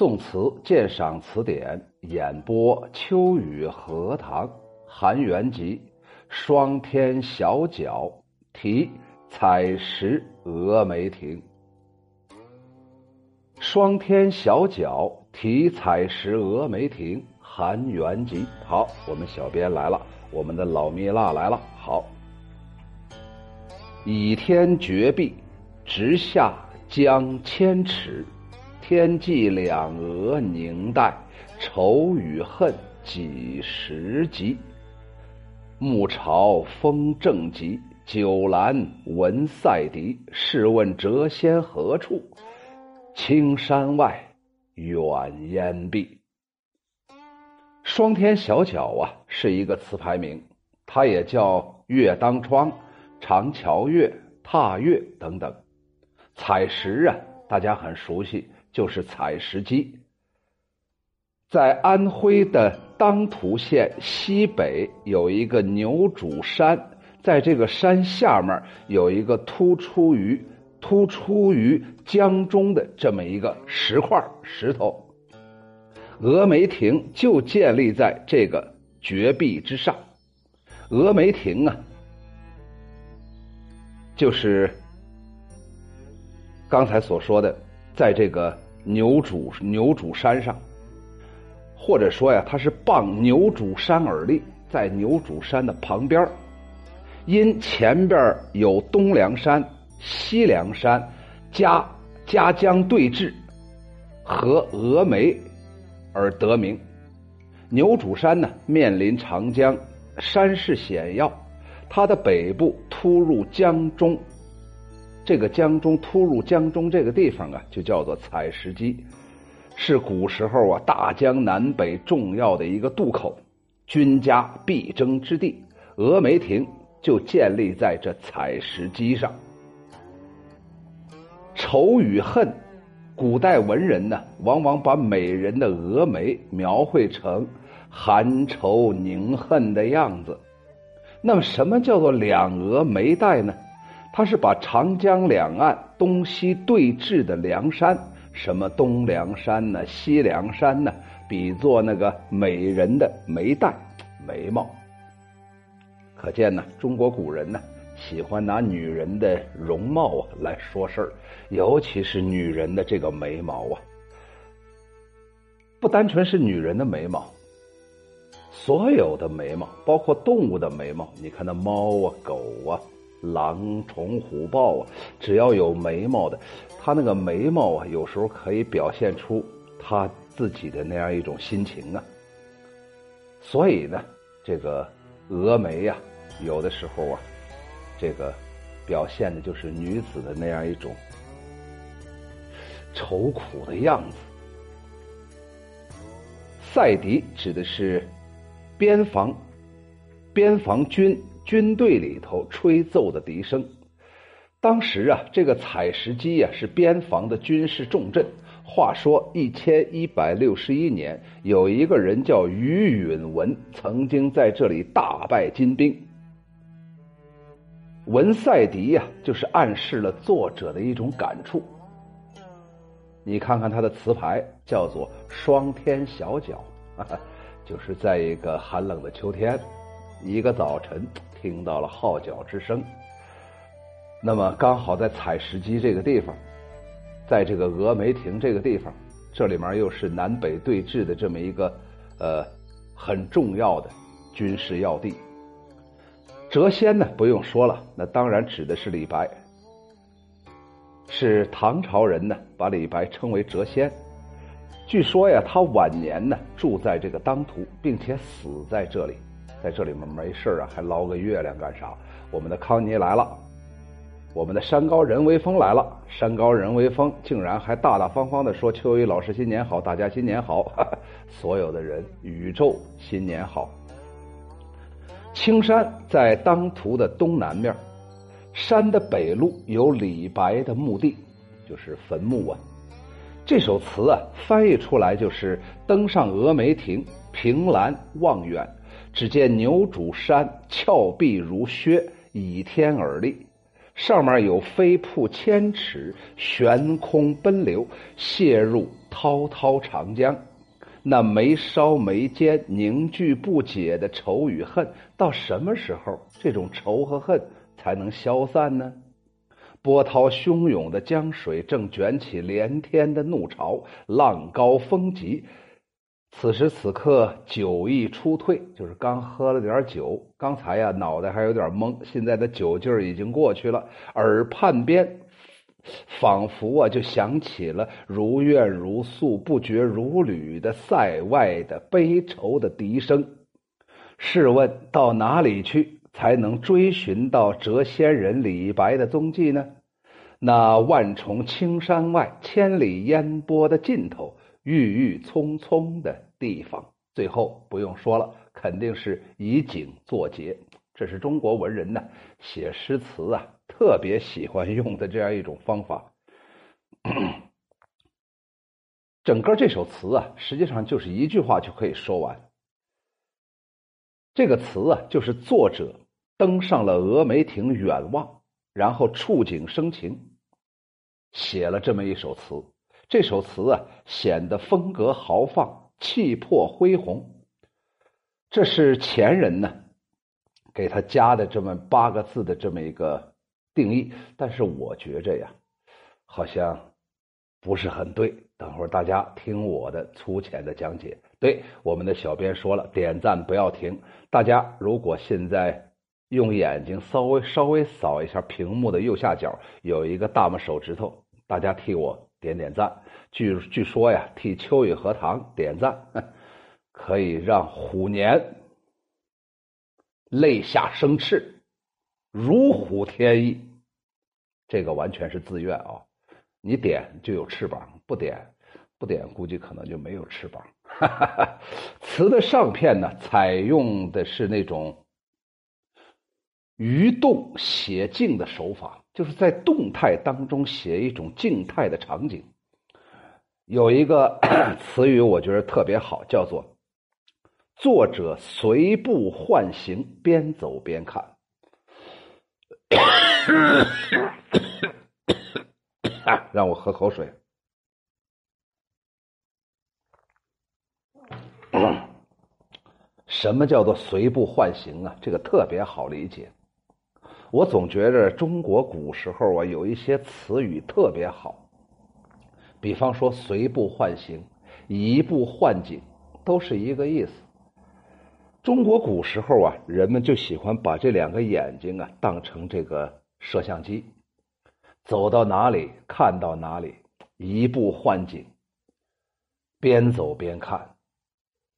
宋词鉴赏词典演播秋雨荷塘韩元集霜天小角题采石峨眉亭。霜天小角题采石峨眉亭韩元集。好，我们小编来了，我们的老蜜蜡来了。好，倚天绝壁，直下江千尺。天际两额凝带，愁与恨几时极？暮朝风正急，酒阑闻赛笛。试问谪仙何处？青山外，远烟碧。双天小角啊，是一个词牌名，它也叫月当窗、长桥月、踏月等等。采石啊，大家很熟悉。就是采石矶，在安徽的当涂县西北有一个牛渚山，在这个山下面有一个突出于突出于江中的这么一个石块石头，峨眉亭就建立在这个绝壁之上。峨眉亭啊，就是刚才所说的。在这个牛渚牛渚山上，或者说呀，它是傍牛渚山而立，在牛渚山的旁边因前边有东梁山、西梁山，夹夹江对峙，和峨眉而得名。牛渚山呢，面临长江，山势险要，它的北部突入江中。这个江中突入江中这个地方啊，就叫做采石矶，是古时候啊大江南北重要的一个渡口，军家必争之地。峨眉亭就建立在这采石矶上。愁与恨，古代文人呢，往往把美人的峨眉描绘成含愁凝恨的样子。那么，什么叫做两峨眉黛呢？他是把长江两岸东西对峙的梁山，什么东梁山呢、西梁山呢，比作那个美人的眉黛、眉毛。可见呢，中国古人呢喜欢拿女人的容貌啊来说事儿，尤其是女人的这个眉毛啊，不单纯是女人的眉毛，所有的眉毛，包括动物的眉毛，你看那猫啊、狗啊。狼、虫、虎、豹啊，只要有眉毛的，他那个眉毛啊，有时候可以表现出他自己的那样一种心情啊。所以呢，这个峨眉呀，有的时候啊，这个表现的就是女子的那样一种愁苦的样子。赛迪指的是边防边防军。军队里头吹奏的笛声，当时啊，这个采石矶呀是边防的军事重镇。话说一千一百六十一年，有一个人叫于允文，曾经在这里大败金兵。文赛笛呀，就是暗示了作者的一种感触。你看看他的词牌，叫做“霜天小角”，就是在一个寒冷的秋天，一个早晨。听到了号角之声，那么刚好在采石矶这个地方，在这个峨眉亭这个地方，这里面又是南北对峙的这么一个呃很重要的军事要地。谪仙呢不用说了，那当然指的是李白，是唐朝人呢把李白称为谪仙。据说呀，他晚年呢住在这个当涂，并且死在这里。在这里面没事啊，还捞个月亮干啥？我们的康妮来了，我们的山高人为峰来了。山高人为峰竟然还大大方方的说：“秋雨老师新年好，大家新年好，所有的人，宇宙新年好。”青山在当涂的东南面，山的北路有李白的墓地，就是坟墓啊。这首词啊，翻译出来就是登上峨眉亭，凭栏望远。只见牛渚山峭壁如削，倚天而立，上面有飞瀑千尺，悬空奔流，泻入滔滔长江。那眉梢眉间、凝聚不解的仇与恨，到什么时候这种仇和恨才能消散呢？波涛汹涌的江水正卷起连天的怒潮，浪高风急。此时此刻，酒意初退，就是刚喝了点酒。刚才呀，脑袋还有点懵，现在的酒劲儿已经过去了。耳畔边，仿佛啊，就响起了如怨如诉、不绝如缕的塞外的悲愁的笛声。试问到哪里去？才能追寻到谪仙人李白的踪迹呢？那万重青山外，千里烟波的尽头，郁郁葱葱的地方，最后不用说了，肯定是以景作结。这是中国文人呢写诗词啊特别喜欢用的这样一种方法。整个这首词啊，实际上就是一句话就可以说完。这个词啊，就是作者登上了峨眉亭远望，然后触景生情，写了这么一首词。这首词啊，显得风格豪放，气魄恢宏。这是前人呢给他加的这么八个字的这么一个定义，但是我觉着呀，好像不是很对。等会儿大家听我的粗浅的讲解。对，我们的小编说了，点赞不要停。大家如果现在用眼睛稍微稍微扫一下屏幕的右下角，有一个大拇手指头，大家替我点点赞。据据说呀，替秋雨荷塘点赞，可以让虎年泪下生翅，如虎添翼。这个完全是自愿啊，你点就有翅膀，不点不点，估计可能就没有翅膀。哈哈哈，词的上片呢，采用的是那种鱼动写静的手法，就是在动态当中写一种静态的场景。有一个 词语我觉得特别好，叫做“作者随步换行，边走边看”。让我喝口水。什么叫做随步换行啊？这个特别好理解。我总觉着中国古时候啊，有一些词语特别好，比方说“随步换形”“移步换景”，都是一个意思。中国古时候啊，人们就喜欢把这两个眼睛啊当成这个摄像机，走到哪里看到哪里，移步换景，边走边看。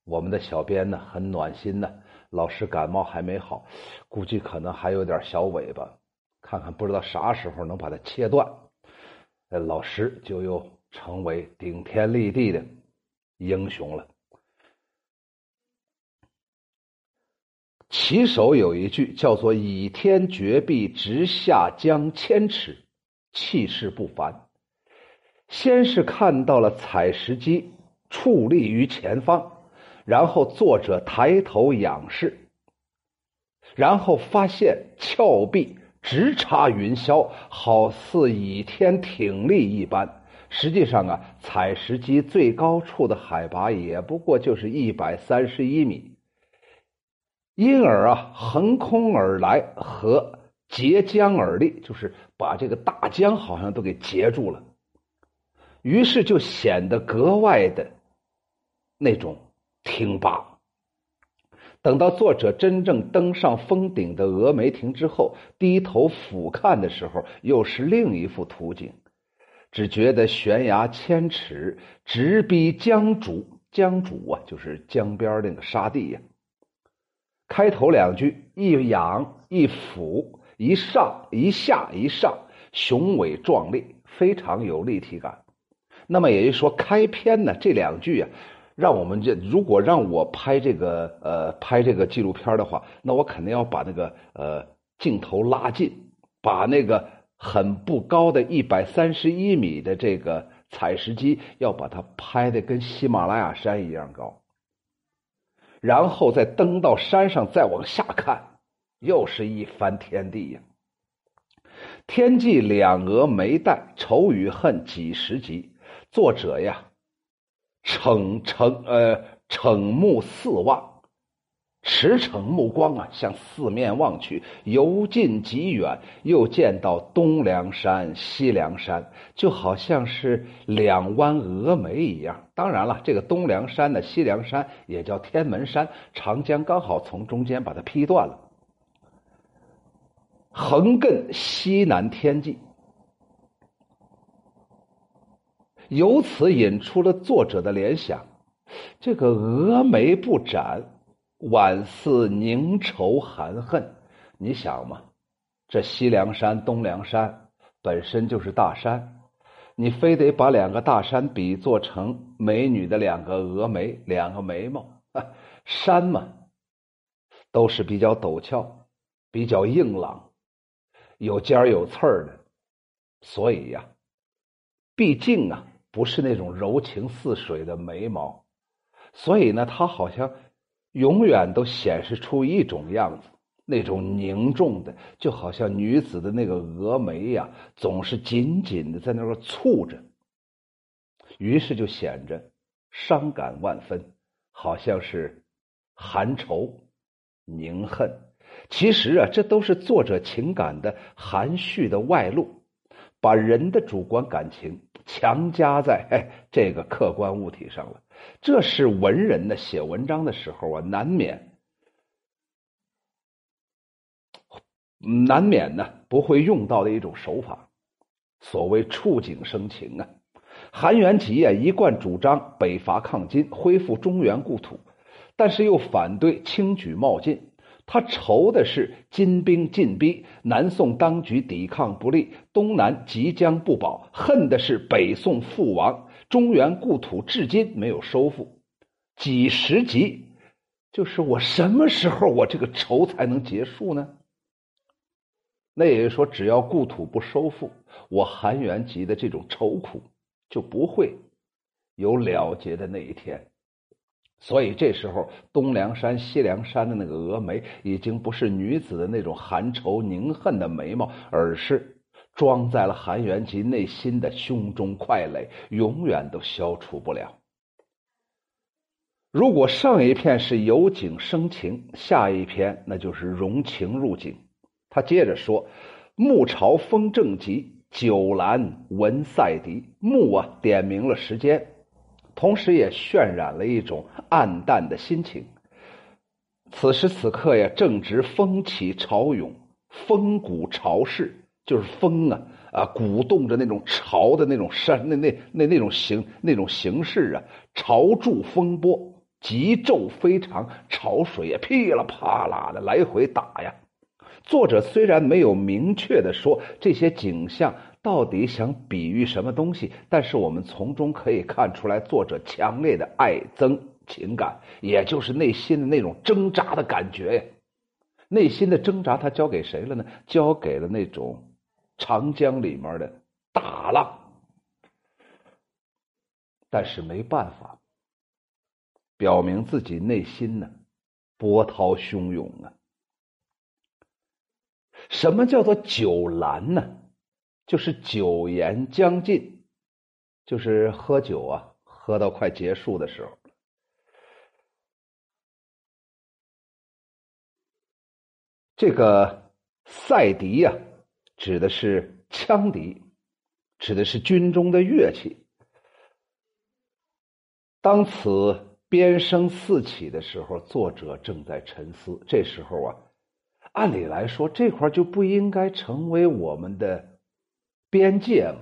我们的小编呢很暖心呢，老师感冒还没好，估计可能还有点小尾巴，看看不知道啥时候能把它切断，那老师就又成为顶天立地的英雄了。起手有一句叫做“倚天绝壁，直下江千尺”，气势不凡。先是看到了采石机矗立于前方。然后作者抬头仰视，然后发现峭壁直插云霄，好似倚天挺立一般。实际上啊，采石矶最高处的海拔也不过就是一百三十一米，因而啊，横空而来和截江而立，就是把这个大江好像都给截住了，于是就显得格外的那种。听罢。等到作者真正登上峰顶的峨眉亭之后，低头俯瞰的时候，又是另一幅图景。只觉得悬崖千尺，直逼江渚。江渚啊，就是江边那个沙地呀。开头两句，一仰一俯，一上一下一上，雄伟壮丽，非常有立体感。那么也就是说，开篇呢，这两句啊。让我们这如果让我拍这个呃拍这个纪录片的话，那我肯定要把那个呃镜头拉近，把那个很不高的一百三十一米的这个采石机要把它拍的跟喜马拉雅山一样高，然后再登到山上再往下看，又是一番天地呀。天际两额眉黛，愁与恨几时集？作者呀，惩惩呃惩目四望，驰骋目光啊，向四面望去，由近及远，又见到东梁山、西梁山，就好像是两弯峨眉一样。当然了，这个东梁山呢，西梁山也叫天门山，长江刚好从中间把它劈断了。横亘西南天际，由此引出了作者的联想：这个峨眉不展，宛似凝愁含恨。你想嘛，这西凉山、东凉山本身就是大山，你非得把两个大山比作成美女的两个峨眉、两个眉毛？山嘛，都是比较陡峭、比较硬朗。有尖儿有刺儿的，所以呀，毕竟啊不是那种柔情似水的眉毛，所以呢，他好像永远都显示出一种样子，那种凝重的，就好像女子的那个峨眉呀，总是紧紧的在那个蹙着，于是就显着伤感万分，好像是含愁凝恨。其实啊，这都是作者情感的含蓄的外露，把人的主观感情强加在哎这个客观物体上了。这是文人呢写文章的时候啊，难免难免呢不会用到的一种手法。所谓触景生情啊，韩元吉啊一贯主张北伐抗金，恢复中原故土，但是又反对轻举冒进。他愁的是金兵进逼，南宋当局抵抗不力，东南即将不保；恨的是北宋覆亡，中原故土至今没有收复。几十集？就是我什么时候我这个愁才能结束呢？那也就是说，只要故土不收复，我韩元吉的这种愁苦就不会有了结的那一天。所以这时候，东梁山、西梁山的那个峨眉，已经不是女子的那种含愁凝恨的眉毛，而是装在了韩元吉内心的胸中块垒，永远都消除不了。如果上一篇是由景生情，下一篇那就是融情入景。他接着说：“暮朝风正急，酒阑闻赛笛。”暮啊，点明了时间。同时也渲染了一种暗淡的心情。此时此刻呀，正值风起潮涌，风鼓潮势，就是风啊啊，鼓动着那种潮的那种山，那那那那种形那种形式啊，潮柱风波，急骤非常，潮水也噼里啪啦的来回打呀。作者虽然没有明确的说这些景象。到底想比喻什么东西？但是我们从中可以看出来，作者强烈的爱憎情感，也就是内心的那种挣扎的感觉呀。内心的挣扎，他交给谁了呢？交给了那种长江里面的大浪。但是没办法，表明自己内心呢波涛汹涌啊。什么叫做酒阑呢？就是酒言将尽，就是喝酒啊，喝到快结束的时候。这个赛笛呀，指的是羌笛，指的是军中的乐器。当此鞭声四起的时候，作者正在沉思。这时候啊，按理来说，这块就不应该成为我们的。边界嘛，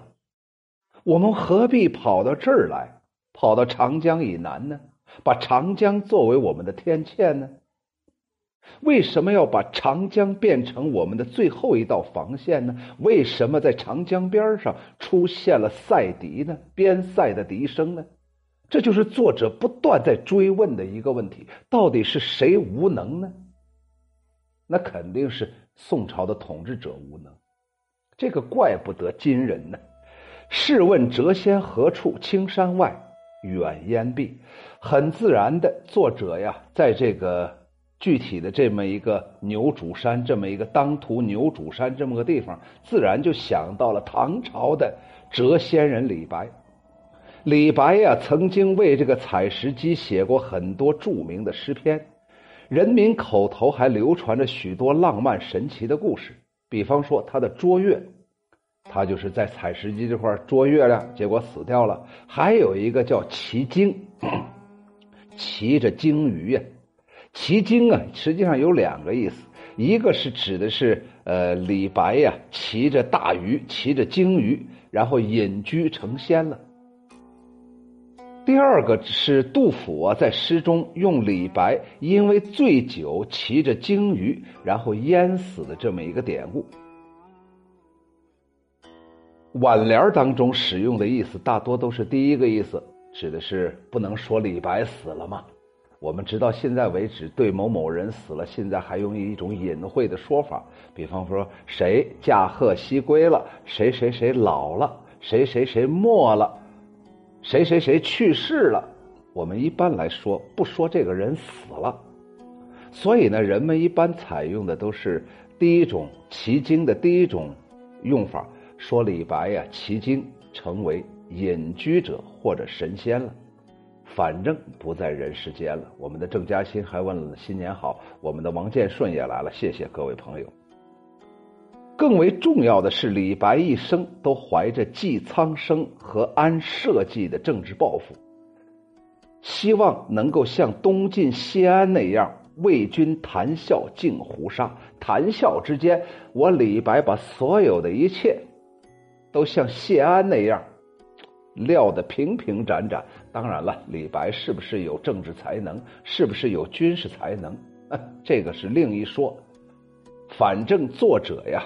我们何必跑到这儿来，跑到长江以南呢？把长江作为我们的天堑呢？为什么要把长江变成我们的最后一道防线呢？为什么在长江边上出现了赛笛呢？边塞的笛声呢？这就是作者不断在追问的一个问题：到底是谁无能呢？那肯定是宋朝的统治者无能。这个怪不得今人呢。试问谪仙何处？青山外，远烟碧。很自然的，作者呀，在这个具体的这么一个牛渚山，这么一个当涂牛渚山这么个地方，自然就想到了唐朝的谪仙人李白。李白呀，曾经为这个采石矶写过很多著名的诗篇，人民口头还流传着许多浪漫神奇的故事。比方说他的捉月，他就是在采石矶这块捉月亮，结果死掉了。还有一个叫骑鲸，骑着鲸鱼呀。骑鲸啊，实际上有两个意思，一个是指的是呃李白呀骑着大鱼，骑着鲸鱼，然后隐居成仙了。第二个是杜甫啊在诗中用李白因为醉酒骑着鲸鱼然后淹死的这么一个典故。挽联当中使用的意思大多都是第一个意思，指的是不能说李白死了吗？我们直到现在为止，对某某人死了，现在还用一种隐晦的说法，比方说谁驾鹤西归了，谁谁谁老了，谁谁谁没了，谁谁谁去世了。我们一般来说不说这个人死了，所以呢，人们一般采用的都是第一种奇经的第一种用法，说李白呀，奇经成为隐居者或者神仙了。反正不在人世间了。我们的郑嘉欣还问了新年好，我们的王建顺也来了，谢谢各位朋友。更为重要的是，李白一生都怀着济苍生和安社稷的政治抱负，希望能够像东晋谢安那样为君谈笑尽胡沙。谈笑之间，我李白把所有的一切都像谢安那样。撂得平平展展。当然了，李白是不是有政治才能，是不是有军事才能，这个是另一说。反正作者呀，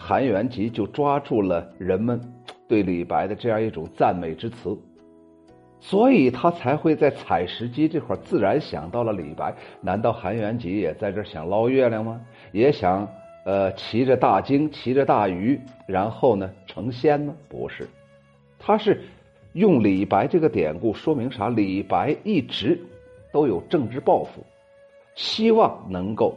韩元吉就抓住了人们对李白的这样一种赞美之词，所以他才会在采石矶这块自然想到了李白。难道韩元吉也在这想捞月亮吗？也想呃骑着大鲸，骑着大鱼，然后呢成仙吗？不是，他是。用李白这个典故说明啥？李白一直都有政治抱负，希望能够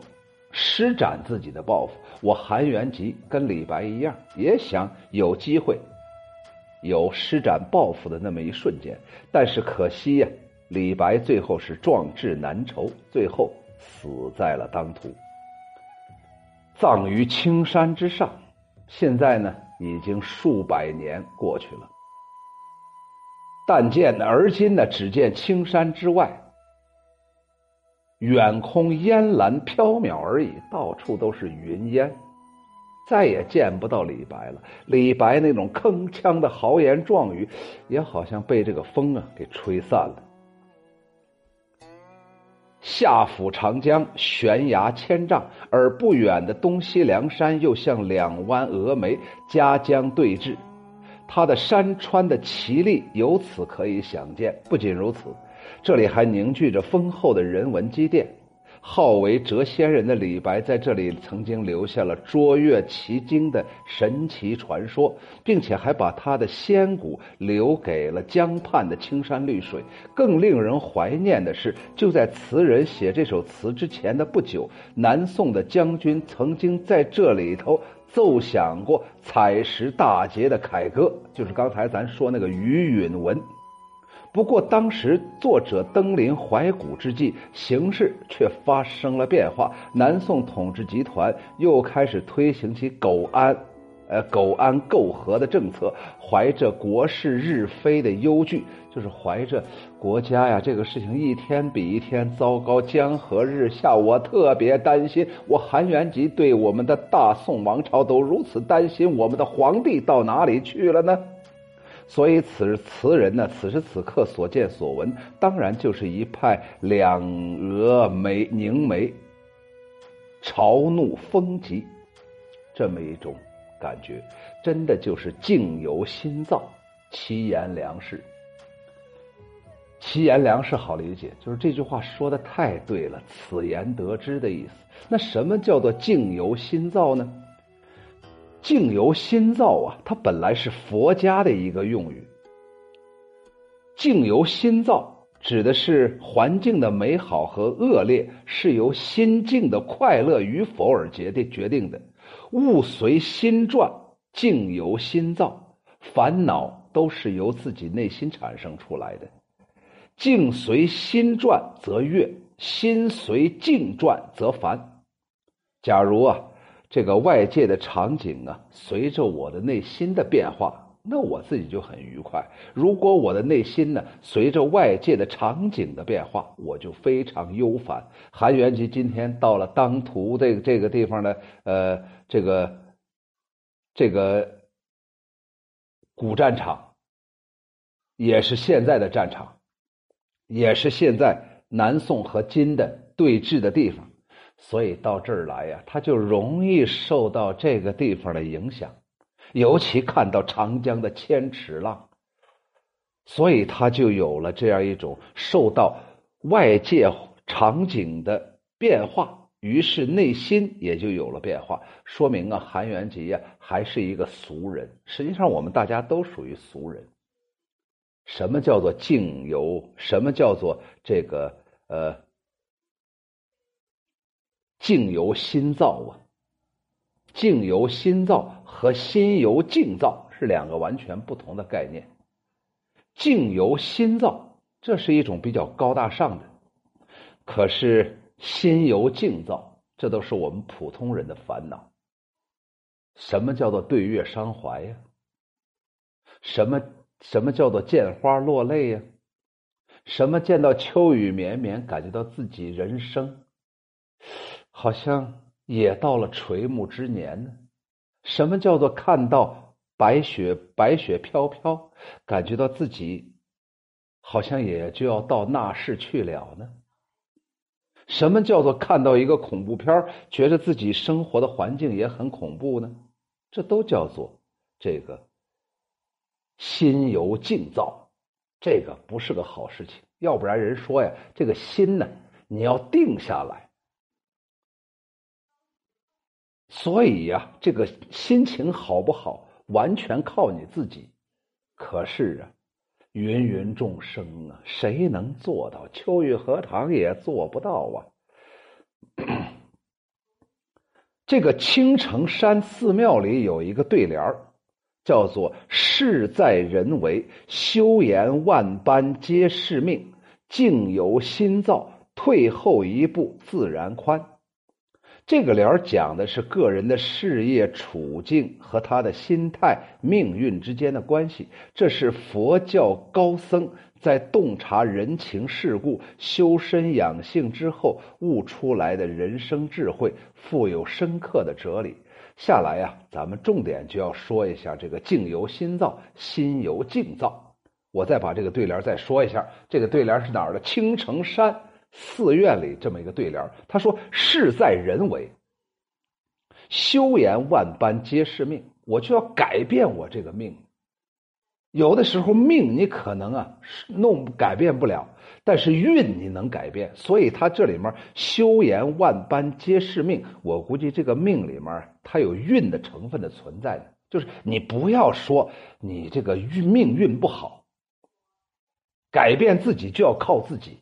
施展自己的抱负。我韩元吉跟李白一样，也想有机会有施展抱负的那么一瞬间。但是可惜呀，李白最后是壮志难酬，最后死在了当涂，葬于青山之上。现在呢，已经数百年过去了。但见而今呢，只见青山之外，远空烟岚飘渺而已，到处都是云烟，再也见不到李白了。李白那种铿锵的豪言壮语，也好像被这个风啊给吹散了。下抚长江，悬崖千丈，而不远的东西梁山又像两弯峨眉，夹江对峙。它的山川的奇丽由此可以想见。不仅如此，这里还凝聚着丰厚的人文积淀。好为谪仙人的李白在这里曾经留下了卓越奇经的神奇传说，并且还把他的仙骨留给了江畔的青山绿水。更令人怀念的是，就在词人写这首词之前的不久，南宋的将军曾经在这里头。奏响过采石大捷的凯歌，就是刚才咱说那个余允文。不过当时作者登临怀古之际，形势却发生了变化，南宋统治集团又开始推行起苟安。呃，苟安媾和的政策，怀着国事日非的忧惧，就是怀着国家呀这个事情一天比一天糟糕，江河日下，我特别担心。我韩元吉对我们的大宋王朝都如此担心，我们的皇帝到哪里去了呢？所以此时词人呢，此时此刻所见所闻，当然就是一派两峨眉凝眉，朝怒风急，这么一种。感觉真的就是境由心造，其言良是。其言良是好理解，就是这句话说的太对了，此言得之的意思。那什么叫做境由心造呢？境由心造啊，它本来是佛家的一个用语。境由心造指。的是环境的美好和恶劣是由心境的快乐与否而决定决定的。物随心转，境由心造，烦恼都是由自己内心产生出来的。境随心转则悦，心随境转则烦。假如啊，这个外界的场景啊，随着我的内心的变化。那我自己就很愉快。如果我的内心呢，随着外界的场景的变化，我就非常忧烦。韩元吉今天到了当涂这个这个地方呢，呃，这个这个古战场，也是现在的战场，也是现在南宋和金的对峙的地方，所以到这儿来呀，他就容易受到这个地方的影响。尤其看到长江的千尺浪，所以他就有了这样一种受到外界场景的变化，于是内心也就有了变化。说明啊，韩元吉呀还是一个俗人。实际上，我们大家都属于俗人。什么叫做境游？什么叫做这个呃境由心造啊？境由心造和心由境造是两个完全不同的概念。境由心造，这是一种比较高大上的；可是心由境造，这都是我们普通人的烦恼。什么叫做对月伤怀呀？什么什么叫做见花落泪呀？什么见到秋雨绵绵，感觉到自己人生好像。也到了垂暮之年呢，什么叫做看到白雪白雪飘飘，感觉到自己好像也就要到那世去了呢？什么叫做看到一个恐怖片觉得自己生活的环境也很恐怖呢？这都叫做这个心由境造，这个不是个好事情。要不然人说呀，这个心呢，你要定下来。所以呀，这个心情好不好，完全靠你自己。可是啊，芸芸众生啊，谁能做到？秋雨荷塘也做不到啊。这个青城山寺庙里有一个对联叫做“事在人为，修言万般皆是命；境由心造，退后一步自然宽。”这个联讲的是个人的事业处境和他的心态、命运之间的关系。这是佛教高僧在洞察人情世故、修身养性之后悟出来的人生智慧，富有深刻的哲理。下来呀，咱们重点就要说一下这个“境由心造，心由境造”。我再把这个对联再说一下。这个对联是哪儿的？青城山。寺院里这么一个对联，他说：“事在人为，修言万般皆是命。”我就要改变我这个命。有的时候命你可能啊弄改变不了，但是运你能改变。所以他这里面“修言万般皆是命”，我估计这个命里面它有运的成分的存在的。就是你不要说你这个运命运不好，改变自己就要靠自己。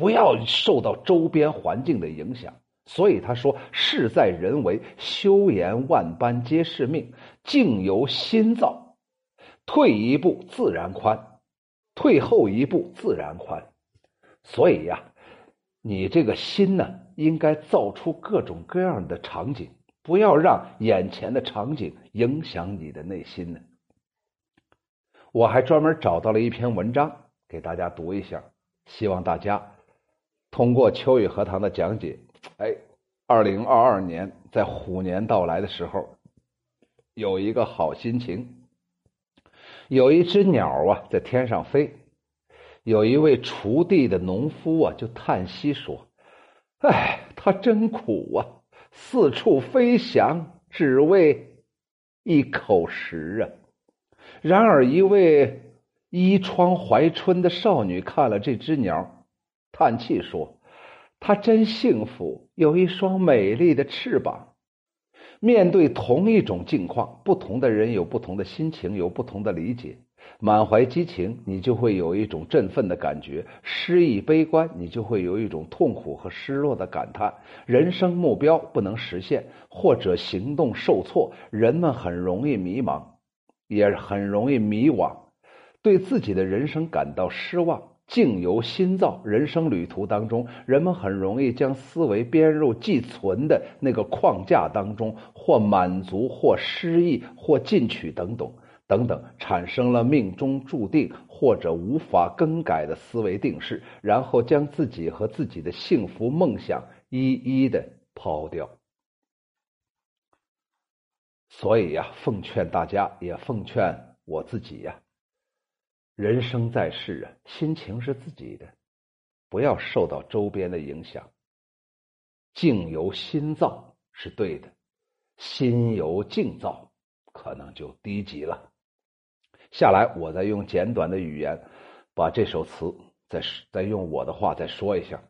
不要受到周边环境的影响，所以他说：“事在人为，修言万般皆是命，境由心造。退一步自然宽，退后一步自然宽。”所以呀，你这个心呢，应该造出各种各样的场景，不要让眼前的场景影响你的内心呢。我还专门找到了一篇文章给大家读一下，希望大家。通过秋雨荷塘的讲解，哎，二零二二年在虎年到来的时候，有一个好心情。有一只鸟啊在天上飞，有一位锄地的农夫啊就叹息说：“哎，他真苦啊，四处飞翔，只为一口食啊。”然而，一位衣窗怀春的少女看了这只鸟。叹气说：“他真幸福，有一双美丽的翅膀。面对同一种境况，不同的人有不同的心情，有不同的理解。满怀激情，你就会有一种振奋的感觉；失意悲观，你就会有一种痛苦和失落的感叹。人生目标不能实现，或者行动受挫，人们很容易迷茫，也很容易迷惘，对自己的人生感到失望。境由心造，人生旅途当中，人们很容易将思维编入既存的那个框架当中，或满足，或失意，或进取，等等等等，产生了命中注定或者无法更改的思维定式，然后将自己和自己的幸福梦想一一的抛掉。所以呀，奉劝大家，也奉劝我自己呀。人生在世啊，心情是自己的，不要受到周边的影响。境由心造是对的，心由境造可能就低级了。下来，我再用简短的语言把这首词再再用我的话再说一下。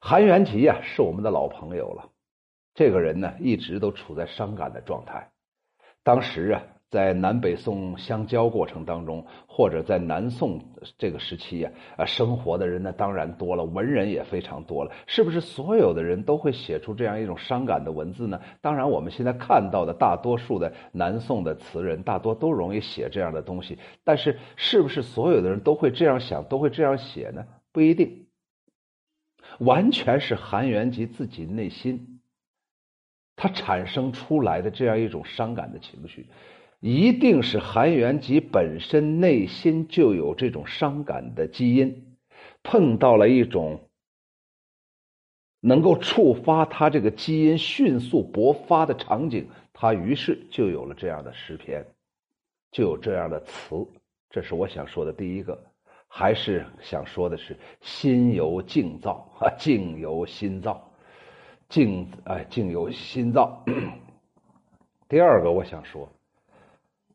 韩元吉呀，是我们的老朋友了。这个人呢，一直都处在伤感的状态。当时啊。在南北宋相交过程当中，或者在南宋这个时期呀，啊，生活的人呢当然多了，文人也非常多了。是不是所有的人都会写出这样一种伤感的文字呢？当然，我们现在看到的大多数的南宋的词人，大多都容易写这样的东西。但是，是不是所有的人都会这样想，都会这样写呢？不一定，完全是韩元吉自己内心他产生出来的这样一种伤感的情绪。一定是韩元吉本身内心就有这种伤感的基因，碰到了一种能够触发他这个基因迅速勃发的场景，他于是就有了这样的诗篇，就有这样的词。这是我想说的第一个，还是想说的是心由境造 啊，境由心造，境哎，境由心造。第二个，我想说。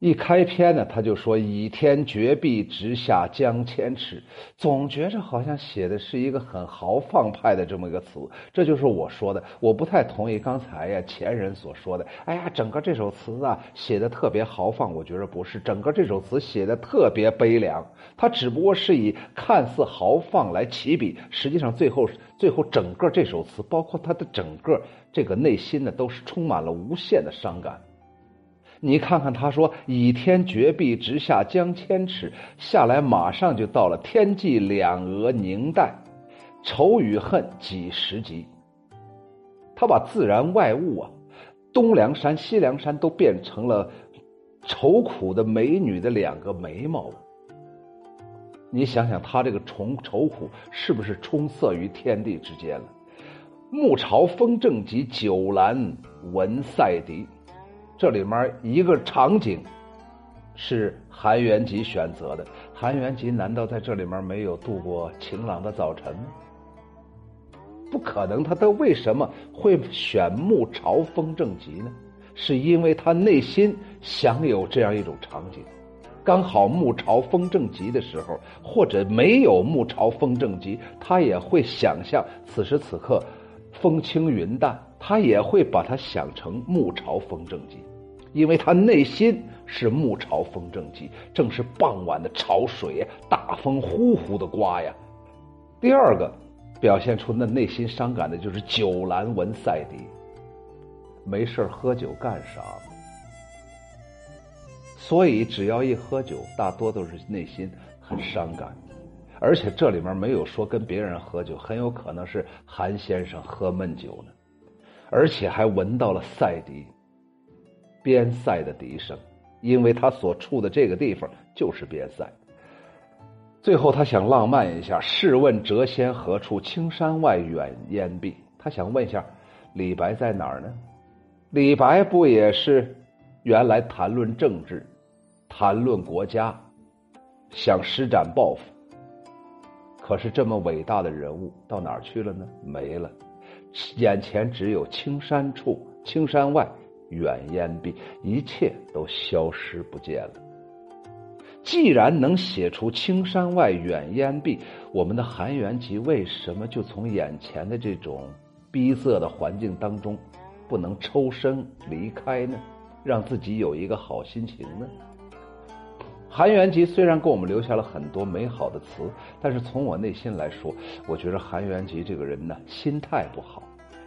一开篇呢，他就说“倚天绝壁，直下江千尺”，总觉着好像写的是一个很豪放派的这么一个词。这就是我说的，我不太同意刚才呀前人所说的。哎呀，整个这首词啊写的特别豪放，我觉着不是，整个这首词写的特别悲凉。它只不过是以看似豪放来起笔，实际上最后最后整个这首词，包括他的整个这个内心呢，都是充满了无限的伤感。你看看，他说“倚天绝壁，直下江千尺”，下来马上就到了“天际两鹅凝带，愁与恨几十集”。他把自然外物啊，东梁山、西梁山都变成了愁苦的美女的两个眉毛。你想想，他这个愁愁苦是不是充塞于天地之间了？暮朝风正急，酒阑闻赛笛。这里面一个场景是韩元吉选择的。韩元吉难道在这里面没有度过晴朗的早晨吗？不可能，他他为什么会选“暮朝风正急”呢？是因为他内心想有这样一种场景，刚好“暮朝风正急”的时候，或者没有“暮朝风正急”，他也会想象此时此刻风轻云淡，他也会把它想成“暮朝风正急”。因为他内心是暮朝风正急，正是傍晚的潮水，大风呼呼的刮呀。第二个表现出那内心伤感的就是酒阑闻赛笛，没事喝酒干啥？所以只要一喝酒，大多都是内心很伤感，而且这里面没有说跟别人喝酒，很有可能是韩先生喝闷酒呢，而且还闻到了赛笛。边塞的笛声，因为他所处的这个地方就是边塞。最后，他想浪漫一下，试问谪仙何处？青山外，远烟碧。他想问一下，李白在哪儿呢？李白不也是原来谈论政治、谈论国家，想施展抱负？可是这么伟大的人物到哪儿去了呢？没了，眼前只有青山处，青山外。远烟蔽，一切都消失不见了。既然能写出“青山外，远烟蔽”，我们的韩元吉为什么就从眼前的这种逼仄的环境当中不能抽身离开呢？让自己有一个好心情呢？韩元吉虽然给我们留下了很多美好的词，但是从我内心来说，我觉得韩元吉这个人呢，心态不好，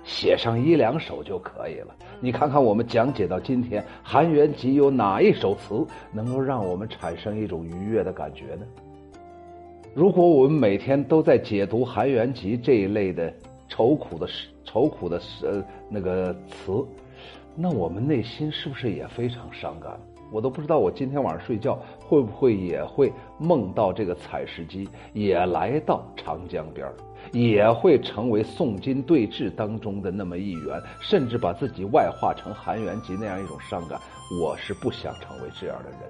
写上一两首就可以了。你看看我们讲解到今天，韩元吉有哪一首词能够让我们产生一种愉悦的感觉呢？如果我们每天都在解读韩元吉这一类的愁苦的愁苦的呃那个词，那我们内心是不是也非常伤感？我都不知道，我今天晚上睡觉会不会也会梦到这个采石矶也来到长江边儿也会成为宋金对峙当中的那么一员，甚至把自己外化成韩元吉那样一种伤感。我是不想成为这样的人。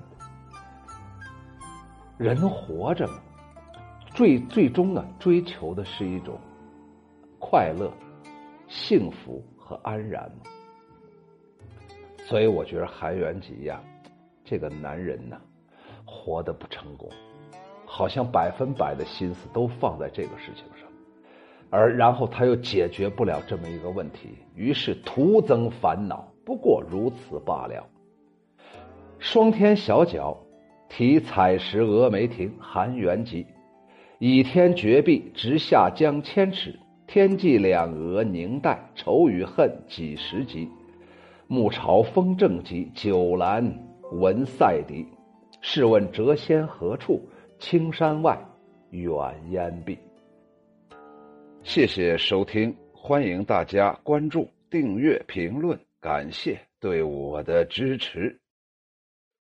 人活着嘛，最最终呢，追求的是一种快乐、幸福和安然。所以我觉得韩元吉呀。这个男人呢，活得不成功，好像百分百的心思都放在这个事情上，而然后他又解决不了这么一个问题，于是徒增烦恼。不过如此罢了。双天小角题采石峨眉亭韩元吉，倚天绝壁直下江千尺，天际两额凝带愁与恨几时极？暮朝风正急，酒阑。闻塞笛，试问谪仙何处？青山外，远烟碧。谢谢收听，欢迎大家关注、订阅、评论，感谢对我的支持。